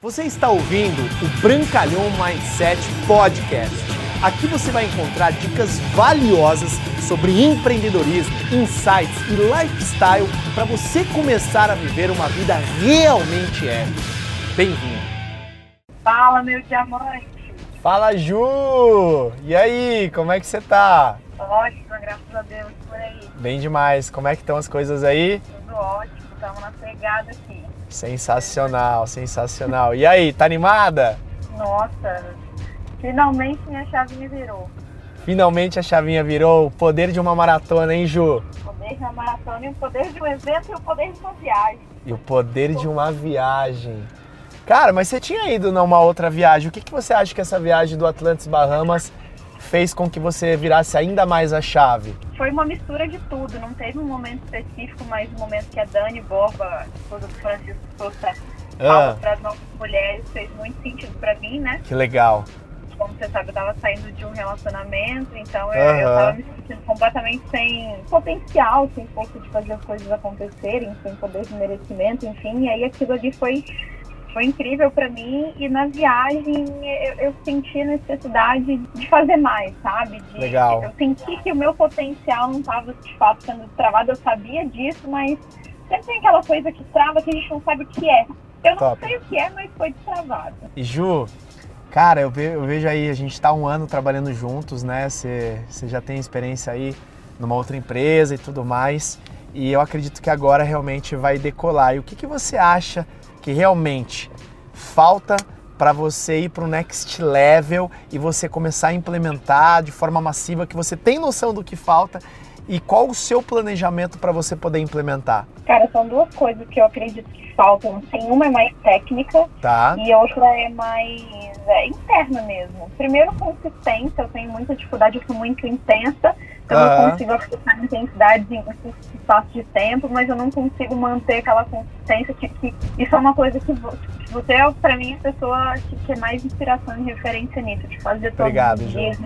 Você está ouvindo o Brancalhão Mindset Podcast. Aqui você vai encontrar dicas valiosas sobre empreendedorismo, insights e lifestyle para você começar a viver uma vida realmente épica. Bem-vindo! Fala, meu diamante! Fala, Ju! E aí, como é que você tá? Ótimo, graças a Deus, por aí. Bem demais. Como é que estão as coisas aí? Tudo ótimo, estamos na pegada aqui. Sensacional, sensacional. E aí, tá animada? Nossa, finalmente minha chavinha virou. Finalmente a chavinha virou o poder de uma maratona, hein, Ju? O poder de uma maratona e o poder de um evento e o poder de uma viagem. E o poder de uma viagem. Cara, mas você tinha ido numa outra viagem. O que, que você acha que essa viagem do Atlantis Bahamas fez com que você virasse ainda mais a chave? Foi uma mistura de tudo, não teve um momento específico, mas um momento que a Dani Borba, esposa do Francisco Souza, Ah. para as nossas mulheres, fez muito sentido para mim, né? Que legal. Como você sabe, eu tava saindo de um relacionamento, então eu, Aham. eu tava me sentindo completamente sem potencial, sem força de fazer as coisas acontecerem, sem poder de merecimento, enfim. E aí aquilo ali foi, foi incrível pra mim. E na viagem eu, eu senti a necessidade de fazer mais, sabe? De- Legal. Eu senti que o meu potencial não tava de fato sendo travado, eu sabia disso, mas sempre tem aquela coisa que trava que a gente não sabe o que é. Eu não Top. sei o que é, mas foi destravado. E Ju, cara, eu, ve- eu vejo aí, a gente tá um ano trabalhando juntos, né? Você você já tem experiência aí numa outra empresa e tudo mais. E eu acredito que agora realmente vai decolar. E o que, que você acha que realmente falta para você ir para o next level e você começar a implementar de forma massiva, que você tem noção do que falta e qual o seu planejamento para você poder implementar, Cara, são duas coisas que eu acredito que faltam. Assim, uma é mais técnica tá? e outra é mais é, interna mesmo. Primeiro, consistência. Eu tenho muita dificuldade, eu sou muito intensa. Eu Aham. não consigo aplicar intensidades em curto espaço de tempo, mas eu não consigo manter aquela consistência que, que isso é uma coisa que, vo- que você é, pra mim, a pessoa que, que é mais inspiração e referência nisso, de fazer todos Obrigado, os dias,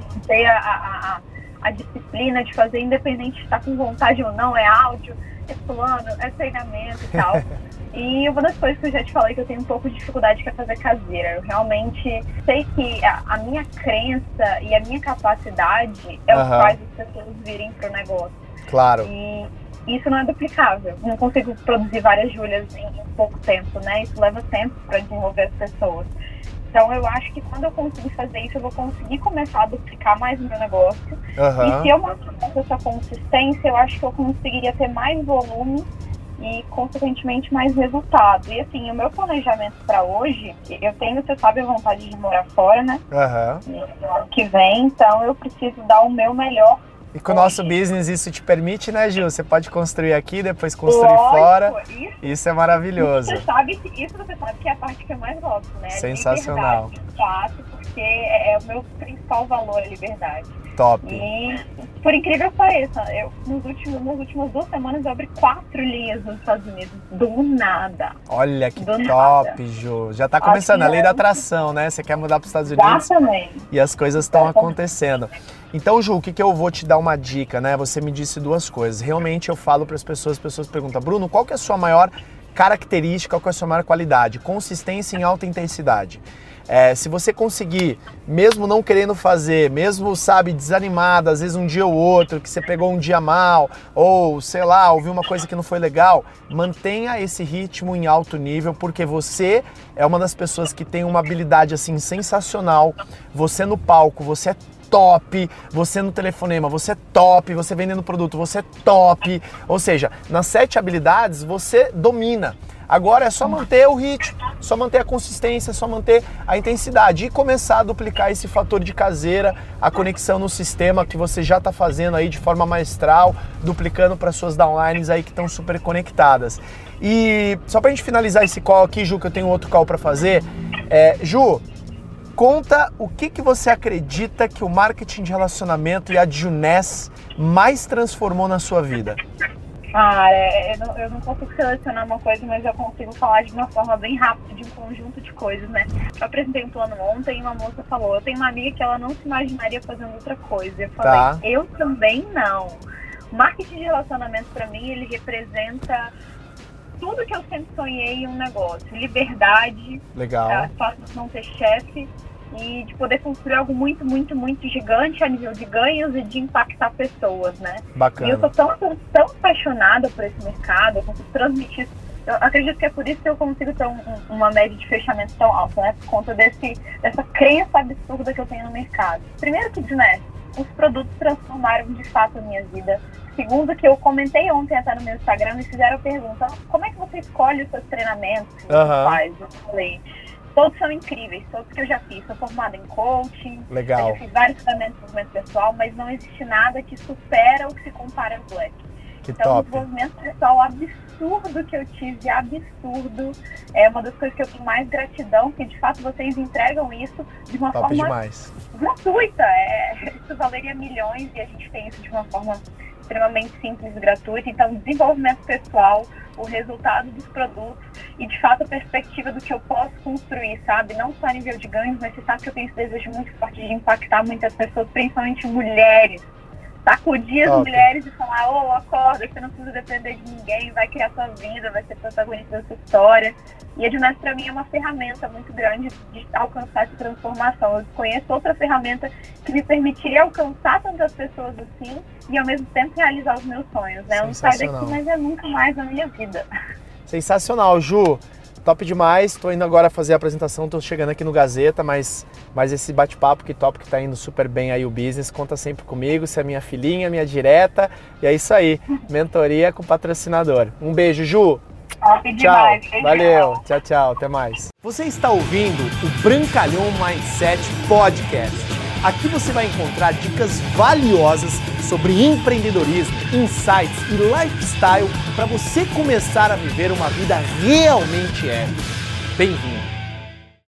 a, a, a, a disciplina de fazer, independente de estar com vontade ou não, é áudio, é plano, é treinamento e tal. E uma das coisas que eu já te falei que eu tenho um pouco de dificuldade que é fazer caseira. Eu realmente sei que a, a minha crença e a minha capacidade é o que faz as pessoas virem pro negócio. Claro. E isso não é duplicável. Não consigo produzir várias Júlias em, em pouco tempo, né? Isso leva tempo para desenvolver as pessoas. Então eu acho que quando eu conseguir fazer isso, eu vou conseguir começar a duplicar mais o meu negócio. E Aham. se eu mantivesse essa consistência, eu acho que eu conseguiria ter mais volume e, consequentemente, mais resultado. E, assim, o meu planejamento para hoje, eu tenho, você sabe, a vontade de morar fora, né? No ano que vem, então eu preciso dar o meu melhor. E com o nosso business isso te permite, né, Gil? Você pode construir aqui, depois construir Lógico, fora. Isso, Isso é maravilhoso. você sabe que, isso você sabe que é a parte que eu mais gosto, né? A Sensacional. liberdade de fato, porque é, é o meu principal valor, a liberdade. Top. E, por incrível que pareça, eu, nos últimos, nas últimas duas semanas eu abri quatro linhas nos Estados Unidos. Do nada. Olha que Do top, nada. Ju. Já tá começando a lei é- da atração, né? Você quer mudar para os Estados Unidos Exatamente. e as coisas estão acontecendo. Então, Ju, o que, que eu vou te dar uma dica, né? Você me disse duas coisas. Realmente eu falo para as pessoas, as pessoas perguntam, Bruno, qual que é a sua maior característica, é a sua qualidade? Consistência em alta intensidade. É, se você conseguir, mesmo não querendo fazer, mesmo, sabe, desanimado, às vezes um dia ou outro, que você pegou um dia mal, ou sei lá, ouviu uma coisa que não foi legal, mantenha esse ritmo em alto nível, porque você é uma das pessoas que tem uma habilidade assim sensacional. Você no palco, você é top, você no telefonema, você é top, você vendendo produto, você é top. Ou seja, nas sete habilidades você domina. Agora é só manter o ritmo, só manter a consistência, só manter a intensidade e começar a duplicar esse fator de caseira, a conexão no sistema que você já está fazendo aí de forma maestral, duplicando para suas downlines aí que estão super conectadas. E só para a gente finalizar esse call aqui, Ju, que eu tenho outro call para fazer, é, Ju, conta o que, que você acredita que o marketing de relacionamento e a Juness mais transformou na sua vida. Cara, é, eu não, eu não consigo selecionar uma coisa, mas eu consigo falar de uma forma bem rápida de um conjunto de coisas, né? Eu apresentei um plano ontem e uma moça falou: Eu tenho uma amiga que ela não se imaginaria fazendo outra coisa. Eu falei: Tá. Eu também não. O marketing de relacionamento, pra mim, ele representa tudo que eu sempre sonhei em um negócio. Liberdade, Legal. a fácil de não ter chefe e de poder construir algo muito, muito, muito gigante a nível de ganhos e de impactar pessoas, né? Bacana. E eu sou tão, tão, tão apaixonada por esse mercado, eu consigo transmitir. Eu acredito que é por isso que eu consigo ter um, uma média de fechamento tão alta, né? Por conta desse, dessa crença absurda que eu tenho no mercado. Primeiro que, né, os produtos transformaram de fato a minha vida. Segundo, que eu comentei ontem até no meu Instagram, me fizeram a pergunta: como é que você escolhe os seus treinamentos que você Aham. faz? Eu falei: todos são incríveis, todos que eu já fiz. Sou formada em coaching, eu Legal. já fiz vários treinamentos de desenvolvimento pessoal, mas não existe nada que supera o que se compara ao Black. Que Então, top. desenvolvimento pessoal absurdo que eu tive, absurdo. É uma das coisas que eu tenho mais gratidão, que de fato vocês entregam isso de uma Top forma demais. gratuita. É, isso valeria milhões e a gente tem isso de uma forma extremamente simples e gratuita. Então, desenvolvimento pessoal, o resultado dos produtos e, de fato, a perspectiva do que eu posso construir, sabe? Não só a nível de ganhos, mas você sabe que eu tenho esse desejo muito forte de impactar muitas pessoas, principalmente mulheres. Sacudir as mulheres e falar, ô, acorda, você não precisa depender de ninguém, vai criar sua vida, vai ser protagonista da sua história. E a Edness, para mim, é uma ferramenta muito grande de alcançar essa transformação. Eu desconheço outra ferramenta que me permitiria alcançar tantas pessoas assim e, ao mesmo tempo, realizar os meus sonhos. Né? Eu não saio daqui, mas é nunca mais na minha vida. Sensacional, Ju. Top demais. Tô indo agora fazer a apresentação, tô chegando aqui no Gazeta, mas, mas esse bate-papo que top que tá indo super bem aí o business, conta sempre comigo, você é minha filhinha, minha direta. E é isso aí. Mentoria com patrocinador. Um beijo, Ju. Top Tchau. demais. Valeu. Tchau, tchau. Até mais. Você está ouvindo o Brancalhão Mindset Podcast. Aqui você vai encontrar dicas valiosas sobre empreendedorismo, insights e lifestyle para você começar a viver uma vida realmente épica. Bem-vindo.